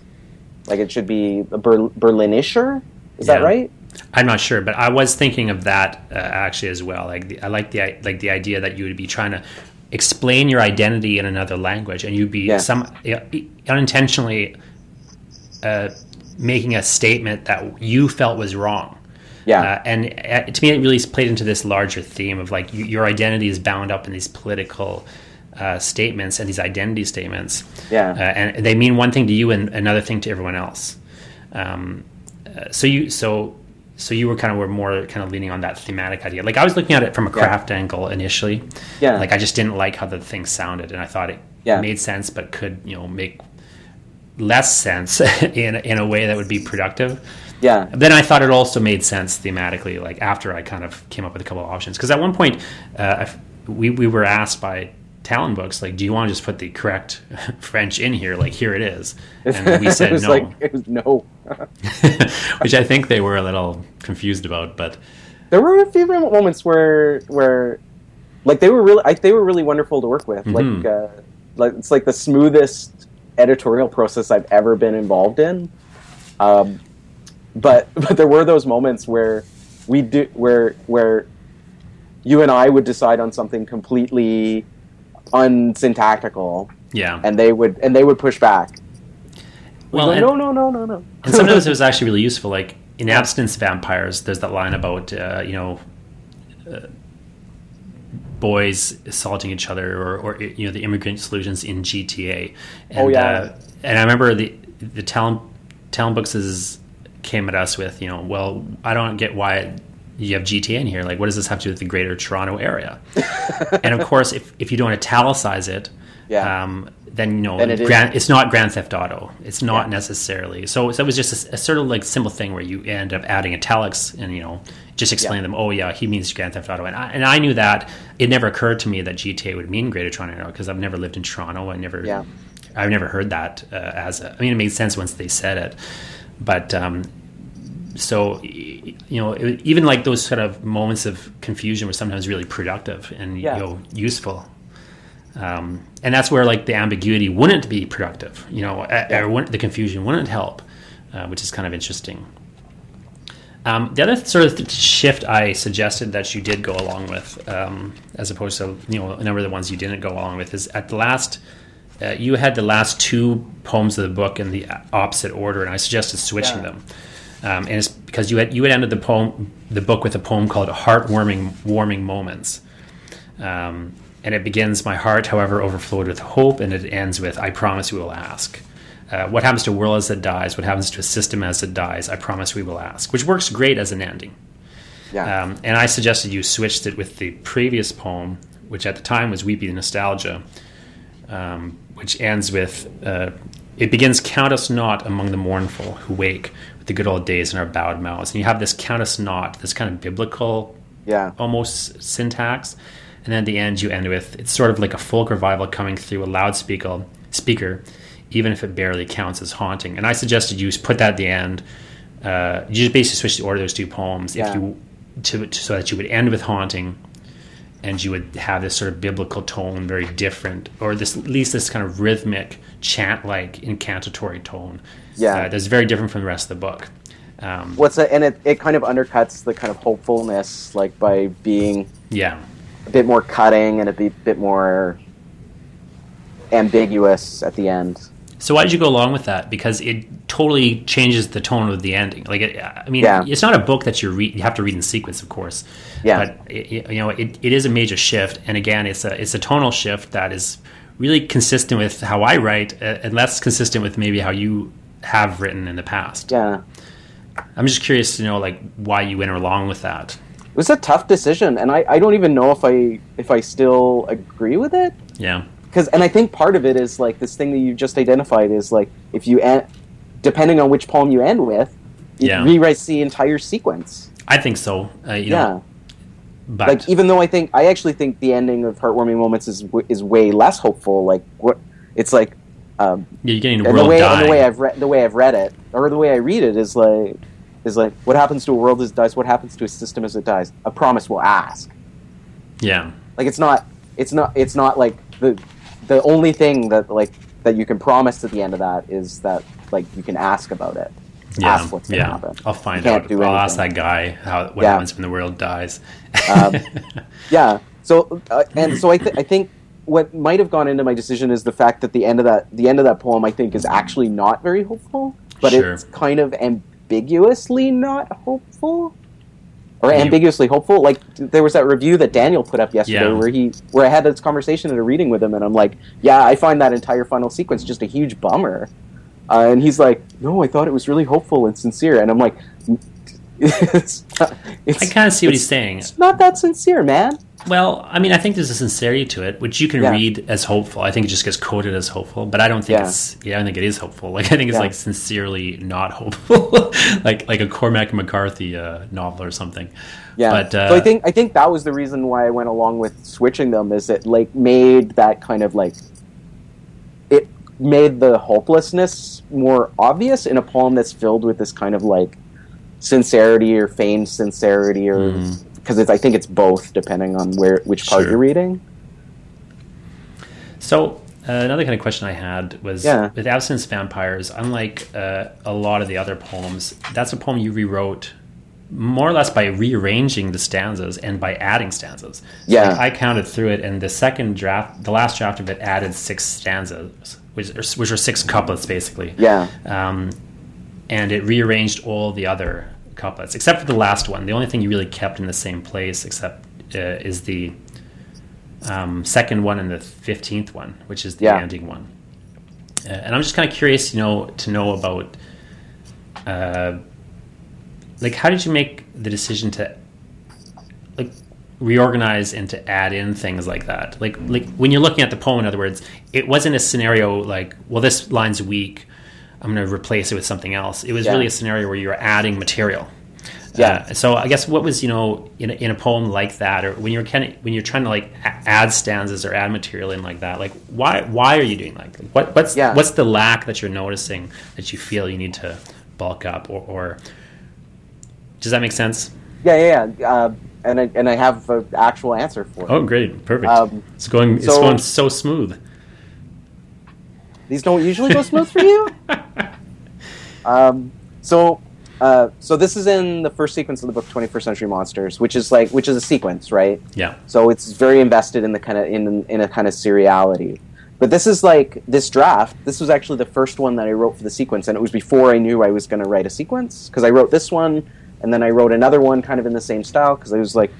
Like it should be Ber- Berlinischer. Is that right? I'm not sure, but I was thinking of that uh, actually as well. Like the, I like the i- like the idea that you would be trying to explain your identity in another language, and you'd be Yeah. some unintentionally uh, making a statement that you felt was wrong. Yeah. Uh, and uh, to me, it really played into this larger theme of like you, your identity is bound up in these political uh, statements and these identity statements. Yeah. Uh, and they mean one thing to you and another thing to everyone else. Um, uh, so you so so you were kind of were more kind of leaning on that thematic idea. Like I was looking at it from a craft angle initially. Yeah. Like I just didn't like how the thing sounded, and I thought it Yeah. made sense, but could you know make less sense *laughs* in in a way that would be productive. yeah. Then I thought it also made sense thematically, like after I kind of came up with a couple of options. Because at one point, uh, I- we, we were asked by Talon Books, like, do you want to just put the correct *laughs* French in here? Like, here it is. *laughs* And we said no, like it was no. *laughs* which I think they were a little confused about. But there were a few moments where where like they were really I, they were really wonderful to work with Mhm. like uh, like it's like the smoothest editorial process I've ever been involved in um, but but there were those moments where we do where where you and I would decide on something completely unsyntactical yeah. and they would and they would push back well, Go, and, no no no no no and sometimes it was actually really useful. Like in Abstinence Vampires, there's that line about, uh, you know, uh, boys assaulting each other or, or you know the immigrant solutions in GTA. And, Oh, yeah. Uh, and I remember the the Talon Talon Books is, came at us with you know well I don't get why you have GTA in here like what does this have to do with the Greater Toronto area? *laughs* and of course if if you don't italicize it. Yeah. Um, then you know Then it Grand, it's not Grand Theft Auto. It's not Yeah. necessarily. So, so it was just a, a sort of like simple thing where you end up adding italics and you know just explain Yeah. them. Oh yeah, he means Grand Theft Auto, and I, and I knew that. It never occurred to me that GTA would mean Greater Toronto because I've never lived in Toronto. I never, Yeah. I've never heard that uh, as. A, I mean, it made sense once they said it, but um, so you know, it, even like those sort of moments of confusion were sometimes really productive and Yeah. you know useful. Um, and that's where like the ambiguity wouldn't be productive, you know, uh, or the confusion wouldn't help, uh, which is kind of interesting. Um, the other sort of th- shift I suggested that you did go along with, um, as opposed to you know a number of the ones you didn't go along with, is at the last uh, you had the last two poems of the book in the opposite order, and I suggested switching Yeah. them. Um, and it's because you had you had ended the poem the book with a poem called "Heartwarming Warming Moments," um, and it begins, "My heart, however, overflowed with hope," and it ends with, "I promise we will ask." Uh, what happens to a world as it dies? What happens to a system as it dies? I promise we will ask, which works great as an ending. yeah Um, and I suggested you switched it with the previous poem, which at the time was Weepy Nostalgia, um, which ends with uh, It begins, Count us not among the mournful who wake with the good old days in our bowed mouths. And you have this count us not, this kind of biblical yeah almost syntax. And then at the end, you end with it's sort of like a folk revival coming through a loudspeaker, speaker, even if it barely counts as haunting. And I suggested you put that at the end. Uh, you just basically switch the order of those two poems Yeah. if you to, to- so that you would end with haunting, and you would have this sort of biblical tone, very different, or this at least this kind of rhythmic chant-like incantatory tone. Yeah. uh, that's very different from the rest of the book. Um, what's and it, it kind of undercuts the kind of hopefulness like by being yeah. a bit more cutting and a bit, bit more ambiguous at the end So why did you go along with that? Because it totally changes the tone of the ending. Like, it, I mean, Yeah. it's not a book that you read. You have to read in sequence, of course. Yeah. But it, you know, it, it is a major shift, and again, it's a it's a tonal shift that is really consistent with how I write, uh, and less consistent with maybe how you have written in the past. Yeah. I'm just curious to know, like, why you went along with that. It was a tough decision, and I, I don't even know if I if I still agree with it. Yeah. Because and I think part of it is like this thing that you just identified is like if you end, depending on which poem you end with, it Yeah. rewrites the entire sequence. I think so. Uh, you yeah. know, but like even though I think I actually think the ending of Heartwarming Moments is is way less hopeful. Like what it's like. Um, you're getting the world the way dying. and the way I've read the way I've read it, or the way I read it, is like is like what happens to a world as it dies. What happens to a system as it dies? A promise will ask. yeah. Like it's not it's not it's not like the the only thing that like that you can promise at the end of that is that like you can ask about it. Yeah, Ask what's gonna yeah. happen. I'll find You out. I'll ask that guy how what Yeah. happens when the world dies. Um, *laughs* Yeah. So uh, and so I th- I think what might have gone into my decision is the fact that the end of that the end of that poem I think is actually not very hopeful, but Sure. it's kind of ambiguously not hopeful. Or You- ambiguously hopeful. Like there was that review that Daniel put up yesterday Yeah. where he where I had this conversation at a reading with him and I'm like, Yeah, I find that entire final sequence just a huge bummer. Uh, and he's like, No, I thought it was really hopeful and sincere and I'm like it's, it's, I kind of see what he's saying. It's not that sincere, man. Well, I mean, I think there's a sincerity to it, which you can Yeah. read as hopeful. I think it just gets coded as hopeful, but I don't think Yeah. it's. Yeah, I don't think it is hopeful. *laughs* Like I think it's Yeah. like sincerely not hopeful, *laughs* like like a Cormac McCarthy uh, novel or something. Yeah. But, uh, so I think I think that was the reason why I went along with switching them is it like made that kind of like it made the hopelessness more obvious in a poem that's filled with this kind of like sincerity or feigned sincerity or because it's I think it's both depending on where which part Sure. you're reading. So uh, another kind of question I had was Yeah. with Abstinence Vampires. Unlike uh, a lot of the other poems, that's a poem you rewrote more or less by rearranging the stanzas and by adding stanzas. Yeah. like, I counted through it, and the second draft, the last draft of it, added six stanzas, which are, which are six couplets basically. Yeah. Um, and it rearranged all the other couplets except for the last one. The only thing you really kept in the same place, except uh, is the um, second one and the fifteenth one, which is the Yeah. ending one. Uh, and I'm just kind of curious, you know, to know about, uh, like, how did you make the decision to, like, reorganize and to add in things like that? Like, like when you're looking at the poem, in other words, it wasn't a scenario like, well, this line's weak. I'm going to replace it with something else. It was Yeah. really a scenario where you were adding material. Yeah. Uh, so I guess what was you know in a, in a poem like that, or when you're kind of when you're trying to like add stanzas or add material in like that, like why why are you doing? Like, what what's Yeah. what's the lack that you're noticing that you feel you need to bulk up or, or does that make sense? Yeah, yeah, yeah. Uh, and I, and I have an actual answer for it. Oh, great, perfect. Um, it's going it's so- going so smooth. These don't usually go smooth for you. *laughs* Um, so, uh, so this is in the first sequence of the book, 21st Century Monsters, which is like, which is a sequence, right? Yeah, So it's very invested in the kind of in in a kind of seriality. But this is like this draft. This was actually the first one that I wrote for the sequence, and it was before I knew I was going to write a sequence because I wrote this one, and then I wrote another one kind of in the same style because I was like,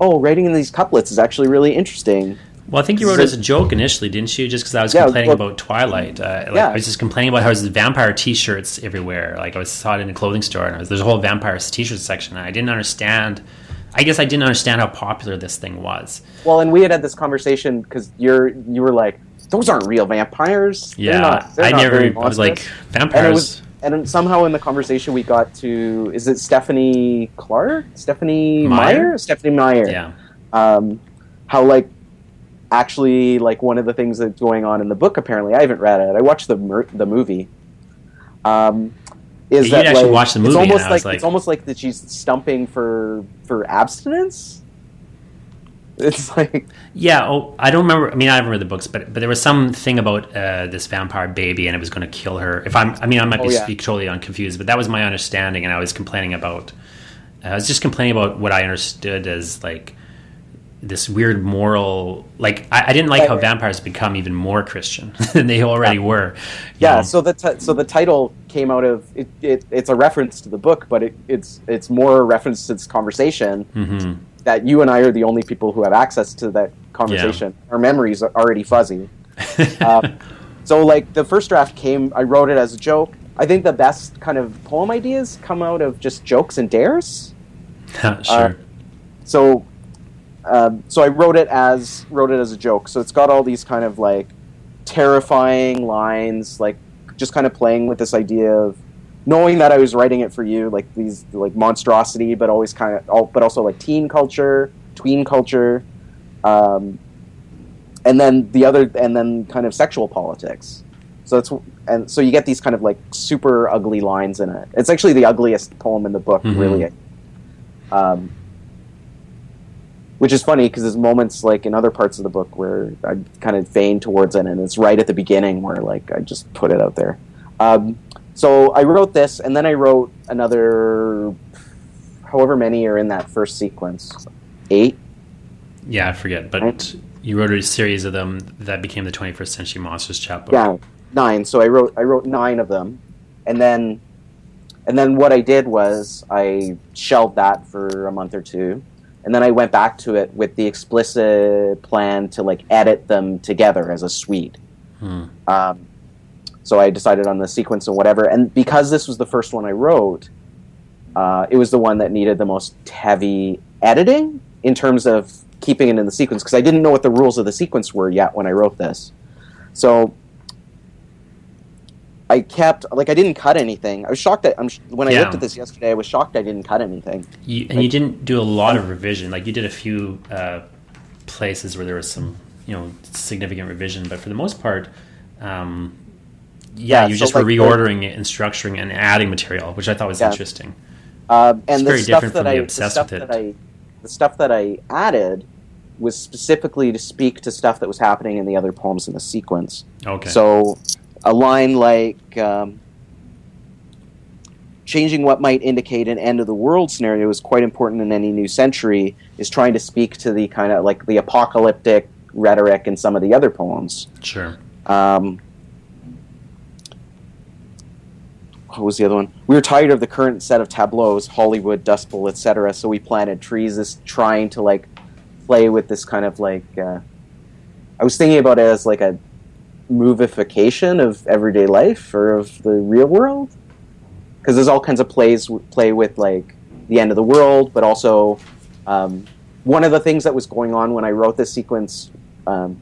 oh, writing in these couplets is actually really interesting. Well, I think you wrote it as a joke initially, didn't you? Just because I was Yeah, complaining well- about Twilight. Uh, like, Yeah. I was just complaining about how there's vampire T-shirts everywhere. Like I was saw it in a clothing store, and I was, there's a whole vampire T-shirt section. And I didn't understand. I guess I didn't understand how popular this thing was. Well, and we had had this conversation because you're you were like, those aren't real vampires. They're Yeah, not- they're I never. I was like monstrous." and vampires. was and somehow in the conversation we got to is it Stephanie Clark, Stephenie Meyer? Meyer, Stephenie Meyer. yeah, um, how like actually like one of the things that's going on in the book apparently I haven't read it I watched the mer- the movie um, is Yeah, that actually like, watch the it's movie and almost like, like- it's almost like that she's stumping for for abstinence it's like yeah. Oh, I don't remember. I mean, I haven't read the books, but but there was some thing about uh, this vampire baby, and it was going to kill her. If I'm, I mean, I might be Oh, yeah. totally unconfused, but that was my understanding, and I was complaining about. I was just complaining about what I understood as like this weird moral like I, I didn't like how vampires become even more Christian *laughs* than they already Yeah. were. Yeah, know? so the t- so the title came out of it, it. It's a reference to the book, but it, it's it's more a reference to this conversation Mhm. that you and I are the only people who have access to that conversation. Our memories are already fuzzy. *laughs* Um, so like the first draft came, I wrote it as a joke. I think the best kind of poem ideas come out of just jokes and dares. *laughs* sure. uh, So, um, so I wrote it as wrote it as a joke. So it's got all these kind of like terrifying lines, like just kind of playing with this idea of knowing that I was writing it for you, like these like monstrosity, but always kind of, all, but also like teen culture, tween culture, um, and then the other, and then kind of sexual politics. So it's and so you get these kind of like super ugly lines in it. It's actually the ugliest poem in the book, Mhm. really. Um, which is funny because there's moments like in other parts of the book where I kind of feign towards it, and it's right at the beginning where like I just put it out there. Um, so I wrote this, and then I wrote another, however many are in that first sequence, eight. yeah, I forget, but Right. you wrote a series of them that became the 21st Century Monsters chapbook. Yeah, nine. So I wrote I wrote nine of them, and then and then what I did was I shelved that for a month or two, and then I went back to it with the explicit plan to like edit them together as a suite. Hmm. Um, so I decided on the sequence and whatever, and because this was the first one I wrote, uh, it was the one that needed the most heavy editing in terms of keeping it in the sequence because I didn't know what the rules of the sequence were yet when I wrote this. So I kept like I didn't cut anything. I was shocked that I'm sh- when I Yeah. looked at this yesterday. I was shocked I didn't cut anything. You, and you didn't do a lot of revision. Like you did a few uh, places where there was some, you know, significant revision, but for the most part, um, yeah, Yeah, you so just were like the- reordering it and structuring and adding material, which I thought was Yeah. interesting. Um, and It's the very stuff different that from the I, the obsessed stuff with it. that I, the stuff that I added was specifically to speak to stuff that was happening in the other poems in the sequence. Okay. So, a line like um, changing what might indicate an end of the world scenario is quite important in any new century. Is trying to speak to the kind of like the apocalyptic rhetoric in some of the other poems. sure. Um, what was the other one? We were tired of the current set of tableaus, Hollywood, Dust Bowl, etc. So we planted trees, this trying to like play with this kind of like. Uh, I was thinking about it as like a movification of everyday life or of the real world, because there's all kinds of plays play with like the end of the world, but also um, one of the things that was going on when I wrote this sequence. Um,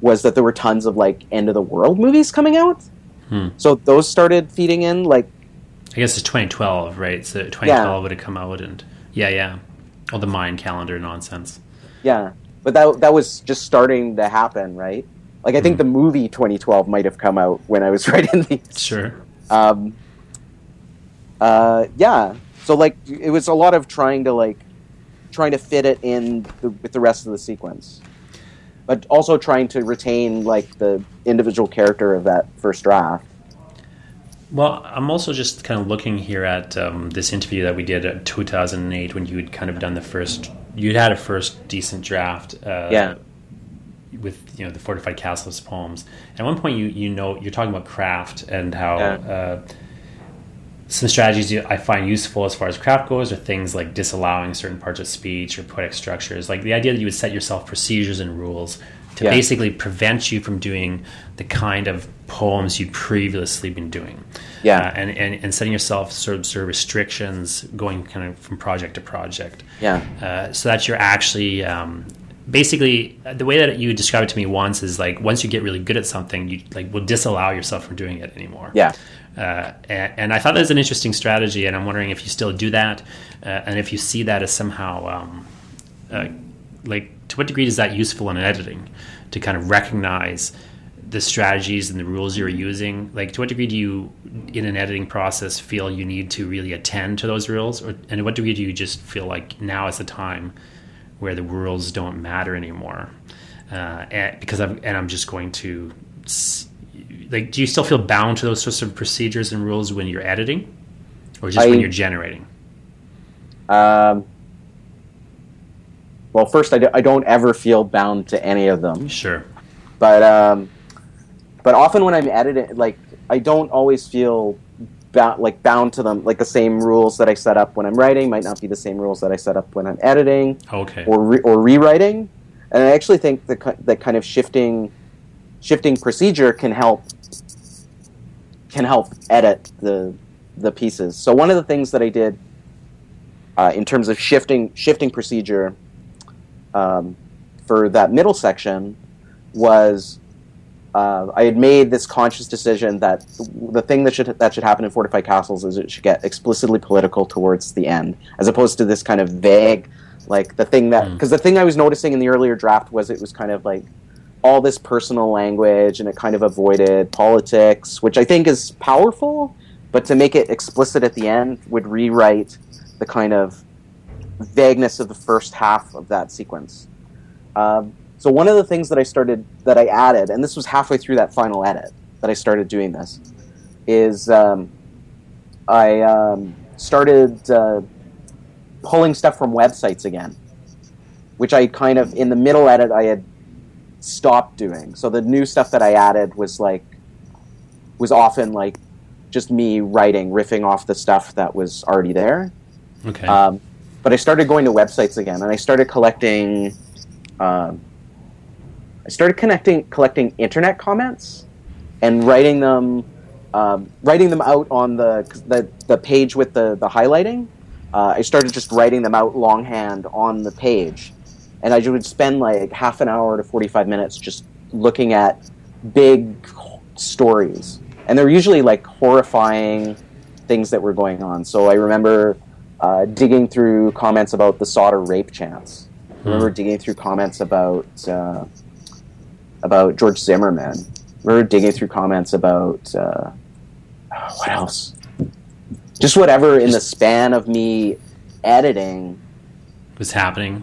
was that there were tons of like end of the world movies coming out. Hmm. So those started feeding in. Like, I guess it's 2012, right? So 2012 would have come out, and yeah, yeah, all the Mayan calendar nonsense. yeah, but that that was just starting to happen, right? Like, I think Hmm. the movie 2012 might have come out when I was *laughs* writing these. Sure. Um, uh, yeah. So like, it was a lot of trying to like trying to fit it in the, with the rest of the sequence, but also trying to retain like the individual character of that first draft. Well, I'm also just kind of looking here at um, this interview that we did in 2008 when you'd kind of done the first, you'd had a first decent draft. Uh, Yeah. With you know the fortified castles poems, and at one point you you know you're talking about craft and how Yeah. uh, some strategies you- I find useful as far as craft goes are things like disallowing certain parts of speech or poetic structures, like the idea that you would set yourself procedures and rules to Yeah. basically prevent you from doing the kind of poems you'd previously been doing. Yeah. Uh, and, and, and setting yourself sort of, sort of restrictions going kind of from project to project. Yeah. Uh, so that you're actually um, basically the way that you described it to me once is like once you get really good at something, you like will disallow yourself from doing it anymore. Yeah. Uh, and, and I thought that was an interesting strategy, and I'm wondering if you still do that, uh, and if you see that as somehow, um, uh, like, to what degree is that useful in editing to kind of recognize the strategies and the rules you're using? Like, to what degree do you, in an editing process, feel you need to really attend to those rules, or and to what degree do you just feel like now is the time where the rules don't matter anymore? Uh, and, because I'm and I'm just going to. like do you still feel bound to those sorts of procedures and rules when you're editing or just when you're generating Um, well, first I, I don't ever feel bound to any of them, Sure. but um, but often when I'm editing, like I don't always feel bound like bound to them. Like the same rules that I set up when I'm writing might not be the same rules that I set up when I'm editing Okay. or re- or rewriting. And I actually think the ki- that kind of shifting shifting procedure can help can help edit the the pieces. So one of the things that I did uh, in terms of shifting shifting procedure um, for that middle section was uh, I had made this conscious decision that the thing that should that should happen in Fortified Castles is it should get explicitly political towards the end, as opposed to this kind of vague, like the thing that because the thing I was noticing in the earlier draft was it was kind of like all this personal language and it kind of avoided politics, which I think is powerful, but to make it explicit at the end would rewrite the kind of vagueness of the first half of that sequence. Um, so one of the things that I started that I added, and this was halfway through that final edit that I started doing this, is um, I um, started uh, pulling stuff from websites again, which I kind of in the middle edit I had stopped doing. So the new stuff that I added was like was often like just me writing, riffing off the stuff that was already there. Okay. Um, but I started going to websites again, and I started collecting. Um, I started connecting, collecting internet comments, and writing them, um, writing them out on the the, the page with the the highlighting. Uh, I started just writing them out longhand on the page, and I would spend like half an hour to forty five minutes just looking at big stories, and they're usually like horrifying things that were going on. So I remember uh, digging through comments about the Sauter rape chance. I remember digging through comments about uh, about George Zimmerman. I remember digging through comments about uh, what else? Just whatever in the span of me editing was happening.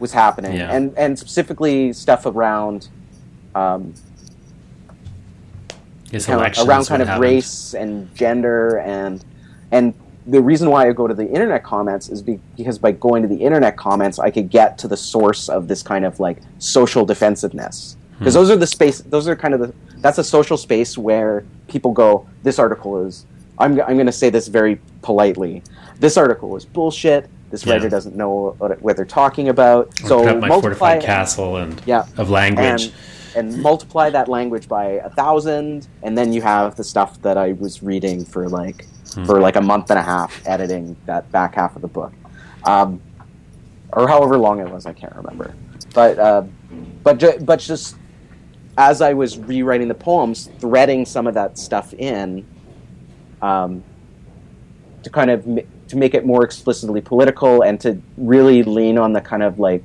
was happening, Yeah. and and specifically stuff around um, kind of- around kind of happened. race and gender and and the reason why I go to the internet comments is be, because by going to the internet comments I could get to the source of this kind of like social defensiveness because those are the space those are kind of the that's a social space where people go this article is I'm, I'm going to say this very politely this article is bullshit this Yeah. writer doesn't know what, what they're talking about Or so put up my multiply fortified castle and Yeah. of language. and and multiply that language by a thousand, and then you have the stuff that I was reading for like Hmm. for like a month and a half, editing that back half of the book, um, or however long it was. I can't remember, but uh, but but just as I was rewriting the poems, threading some of that stuff in, um, to kind of ma- to make it more explicitly political and to really lean on the kind of like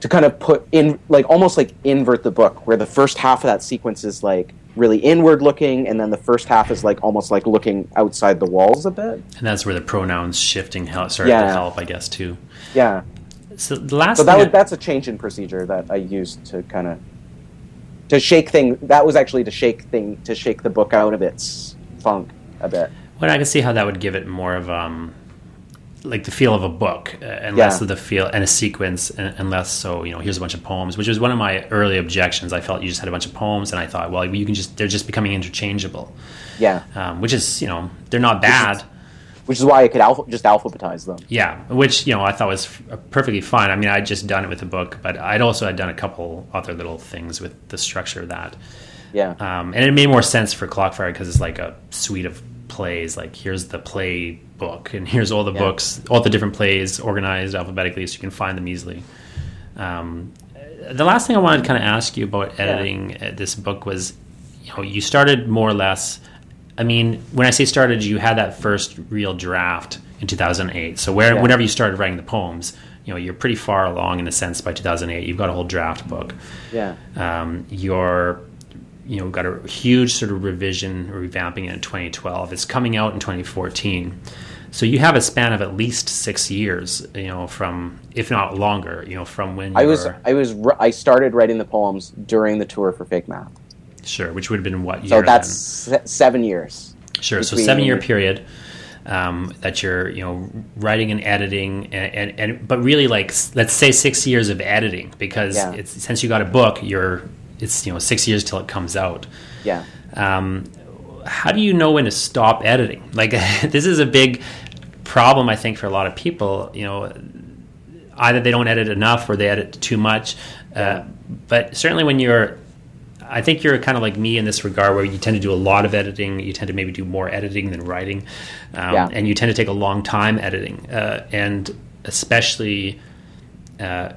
to kind of put in like almost like invert the book where the first half of that sequence is like really inward looking and then the first half is like almost like looking outside the walls a bit and that's where the pronouns shifting help, started to Yeah. help, I guess, too. yeah So the last so that thing was I- that's a change in procedure that i used to kind of to shake thing that was actually to shake thing to shake the book out of its funk a bit Well, I can see how that would give it more of um, like the feel of a book, uh, and less of the feel and a sequence, and, and less so you know here's a bunch of poems, which was one of my early objections. I felt you just had a bunch of poems, and I thought, well, you can just they're just becoming interchangeable, yeah um, which is you know they're not bad. Which is why i could alpha, just alphabetize them Yeah, which you know I thought was f- perfectly fine. I mean, I'd just done it with the book, but I'd also had done a couple other little things with the structure of that. yeah Um, and it made more sense for Clockfire because it's like a suite of plays. Like here's the play book, and here's all the Yeah. books, all the different plays organized alphabetically, so you can find them easily. Um, the last thing I wanted to kind of ask you about editing uh this book was, you know, you started more or less. I mean, when I say started, you had that first real draft in 2008. So where, Yeah. whenever you started writing the poems, you know, you're pretty far along in a sense by 2008. You've got a whole draft book yeah um, you're you know got a huge sort of revision or revamping it in 2012 it's coming out in 2014 so you have a span of at least six years you know from if not longer you know from when you i was i was i started writing the poems during the tour for fake math sure which would have been what year so that's then? seven years sure so seven year period um, that you're you know writing and editing and, and, and, but really like let's say six years of editing because Yeah. it's since you got a book you're it's you know six years till it comes out Yeah. um, how do you know when to stop editing *laughs* like *laughs* this is a big problem i think for a lot of people you know either they don't edit enough or they edit too much uh, but certainly when you're I think you're kind of like me in this regard, where you tend to do a lot of editing. You tend to maybe do more editing than writing, um, Yeah. and you tend to take a long time editing. Uh, and especially, uh,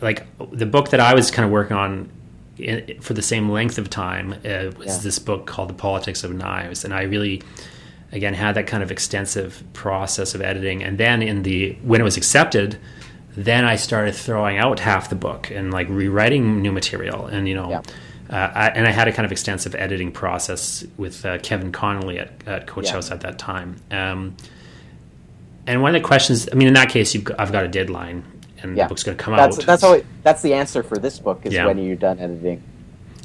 like the book that I was kind of working on in, for the same length of time uh, was Yeah. this book called The Politics of Knives, and I really, again, had that kind of extensive process of editing. And then in the when it was accepted, then I started throwing out half the book and like rewriting new material, and you know. Yeah. Uh, I, and I had a kind of extensive editing process with uh, Kevin Connolly at, at Coach Yeah. House at that time. Um, and one of the questions, I mean, in that case, you've got, I've got a deadline, and Yeah. the book's going to come That's out. that's always, that's the answer for this book is Yeah. when you're done editing.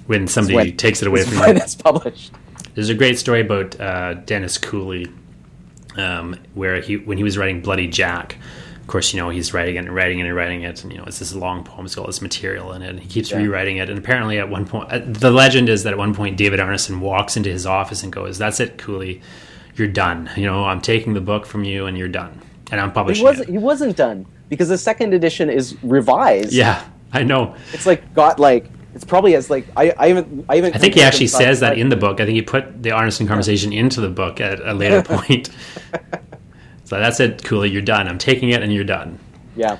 when somebody when- takes it away from when you. it's published. There's a great story about uh, Dennis Cooley, um, where he when he was writing Bloody Jack. Of course, you know he's writing it and writing it and writing it, and you know it's this long poem. It's got all this material in it, and he keeps Yeah. rewriting it. And apparently, at one point, uh, the legend is that at one point David Arnason walks into his office and goes, "That's it, Cooley, you're done. You know, I'm taking the book from you, and you're done, and I'm publishing He wasn't it." he wasn't done because the second edition is revised. Yeah, I know. It's like got like it's probably as like I I haven't I haven't I think he actually says that in the book. I think he put the Arneson conversation into the book at a later *laughs* point. *laughs* so that's it, Cooley. You're done. I'm taking it, and you're done. Yeah.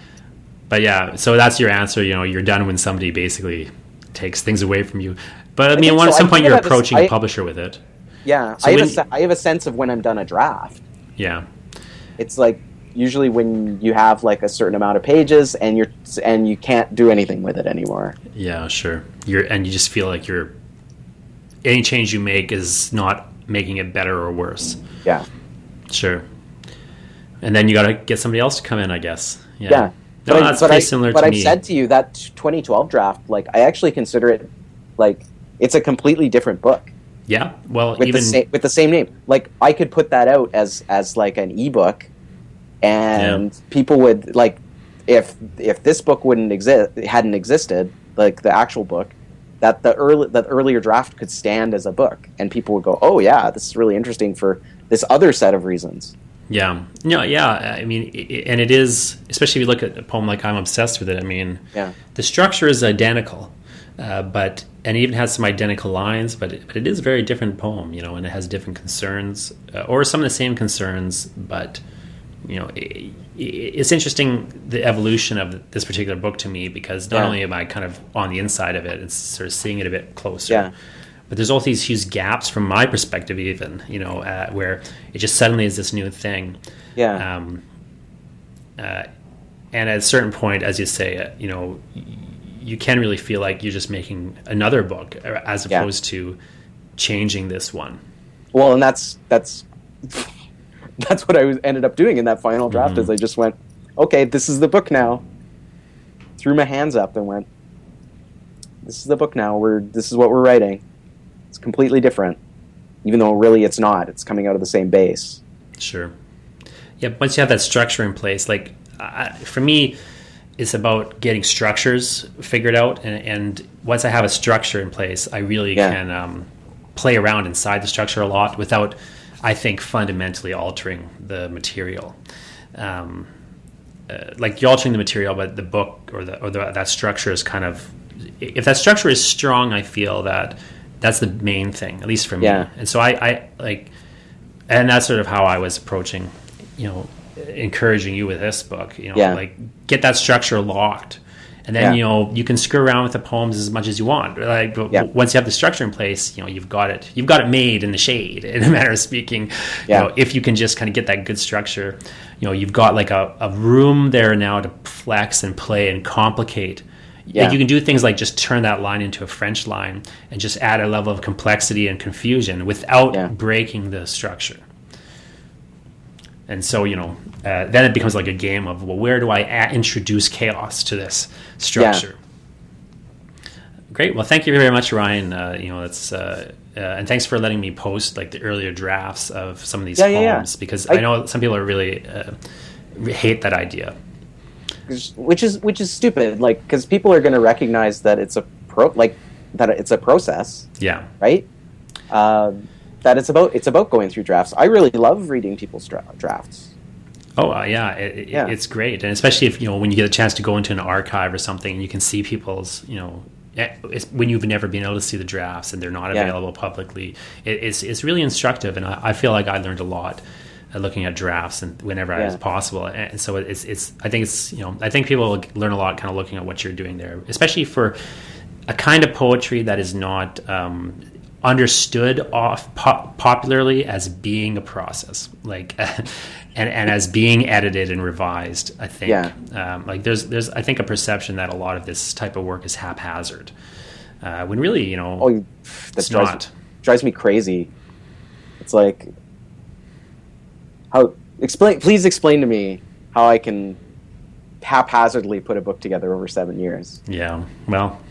But yeah, so that's your answer. You know, you're done when somebody basically takes things away from you. But I mean, think one, so. at I some point, you're approaching I- a publisher with it. Yeah. So I have when- a I have a sense of when I'm done a draft. Yeah, It's like usually when you have like a certain amount of pages and you're and you can't do anything with it anymore. yeah, sure. You're and you just feel like you're any change you make is not making it better or worse. Yeah. Sure. And then you got to get somebody else to come in, I guess. Yeah. Yeah. No, but I- that's but pretty I, similar But to I've me. said to you that 2012 draft, like I actually consider it like it's a completely different book yeah. Well, with even the same with the same name. Like I could put that out as as like an ebook, and people would like if if this book wouldn't exist hadn't existed, like the actual book, that the early that earlier draft could stand as a book, and people would go, oh yeah, this is really interesting for this other set of reasons. Yeah, no, yeah. I mean, and it is, especially if you look at a poem like "I'm Obsessed with It." I mean, Yeah. the structure is identical, uh, but and it even has some identical lines, but it, but it is a very different poem, you know, and it has different concerns, uh, or some of the same concerns, but you know, i i it's interesting the evolution of this particular book to me because not Yeah. only am I kind of on the inside of it, it's sort of seeing it a bit closer. Yeah. But there's all these huge gaps from my perspective, even you know, uh, where it just suddenly is this new thing. Yeah. Um, uh, and at a certain point, as you say, uh, you know, you can really feel like you're just making another book uh, as Yeah. opposed to changing this one. Well, and that's that's *laughs* that's what I was, ended up doing in that final draft. Mhm. Is I just went, okay, this is the book now. Threw my hands up and went, this is the book now. We're this is what we're writing. Completely different, even though really it's not. It's coming out of the same base. Sure. Yeah, once you have that structure in place, like I, for me, it's about getting structures figured out, and, and once I have a structure in place, I really Yeah. can um, play around inside the structure a lot without, I think, fundamentally altering the material. Um, uh, like you're altering the material, but the book or the or the, that structure is kind of if that structure is strong, I feel that that's the main thing, at least for me. Yeah. And so I, I like, and that's sort of how I was approaching, you know, encouraging you with this book. You know, Yeah. like get that structure locked. And then Yeah. you know you can screw around with the poems as much as you want. Like Yeah. once you have the structure in place, you know you've got it. You've got it made in the shade, *laughs* in a manner of speaking. Yeah. You know, if you can just kind of get that good structure, you know you've got like a, a room there now to flex and play and complicate. Yeah. Like you can do things like just turn that line into a French line and just add a level of complexity and confusion without Yeah. breaking the structure. And so, you know, uh, then it becomes like a game of, well, where do I a- introduce chaos to this structure? Great. Well, thank you very much, Ryan. Uh, you know, it's uh, uh, and thanks for letting me post like the earlier drafts of some of these Yeah, yeah, poems yeah. because I- I, know some people are really uh, hate that idea. Which is which is stupid. Like because people are going to recognize that it's a pro like that it's a process, Yeah. right? Um, that it's about it's about going through drafts. I really love reading people's dra- drafts. Oh uh, yeah, it, Yeah. it's great, and especially if you know when you get a chance to go into an archive or something, and you can see people's you know. eh, It's when you've never been able to see the drafts and they're not Yeah. available publicly, it, it's it's really instructive, and I, I feel like I learned a lot uh, looking at drafts and whenever I was possible. And so it's it's I think it's you know I think people learn a lot kind of looking at what you're doing there, especially for a kind of poetry that is not um, understood off po- popularly as being a process, like *laughs* and and as being edited and revised. I think, Yeah. um, like there's there's I think a perception that a lot of this type of work is haphazard, uh, when really you know Oh, that it's drives, not. drives me crazy. It's like how explain. Please explain to me how I can haphazardly put a book together over seven years Yeah, well,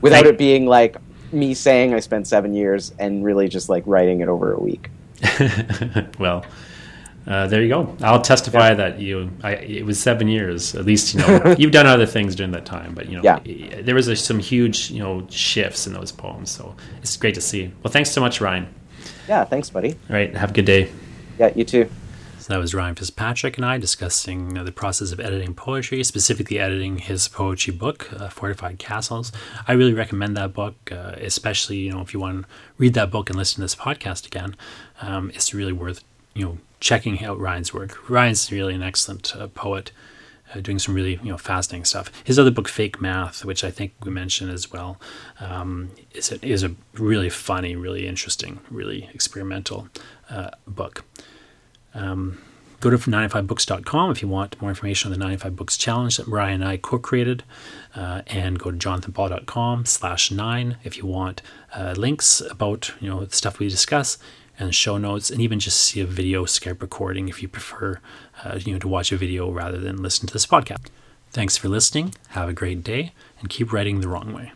without Thank- it being like me saying I spent seven years and really just like writing it over a week. *laughs* well. Uh, there you go. I'll testify that you. I, it was seven years, at least. You know, *laughs* you've done other things during that time, but you know, Yeah. there was a, some huge, you know, shifts in those poems. So it's great to see. Well, thanks so much, Ryan. Yeah, thanks, buddy. All right, have a good day. Yeah, you too. So that was Ryan Fitzpatrick and I discussing uh, the process of editing poetry, specifically editing his poetry book, uh, Fortified Castles. I really recommend that book, uh, especially you know if you want to read that book and listen to this podcast again. Um, it's really worth you know checking out Ryan's work. Ryan's really an excellent uh, poet. Uh, doing some really you know fascinating stuff. His other book, Fake Math, which I think we mentioned as well, um, is a, is a really funny, really interesting, really experimental uh, book. Um, go to 95books.com if you want more information on the 95 Books Challenge that Brian and I co-created. Uh, and go to jonathanball.com slash nine if you want uh, links about you know the stuff we discuss and show notes and even just see a video Skype recording if you prefer uh, you know to watch a video rather than listen to this podcast. Thanks for listening. Have a great day and keep writing the wrong way.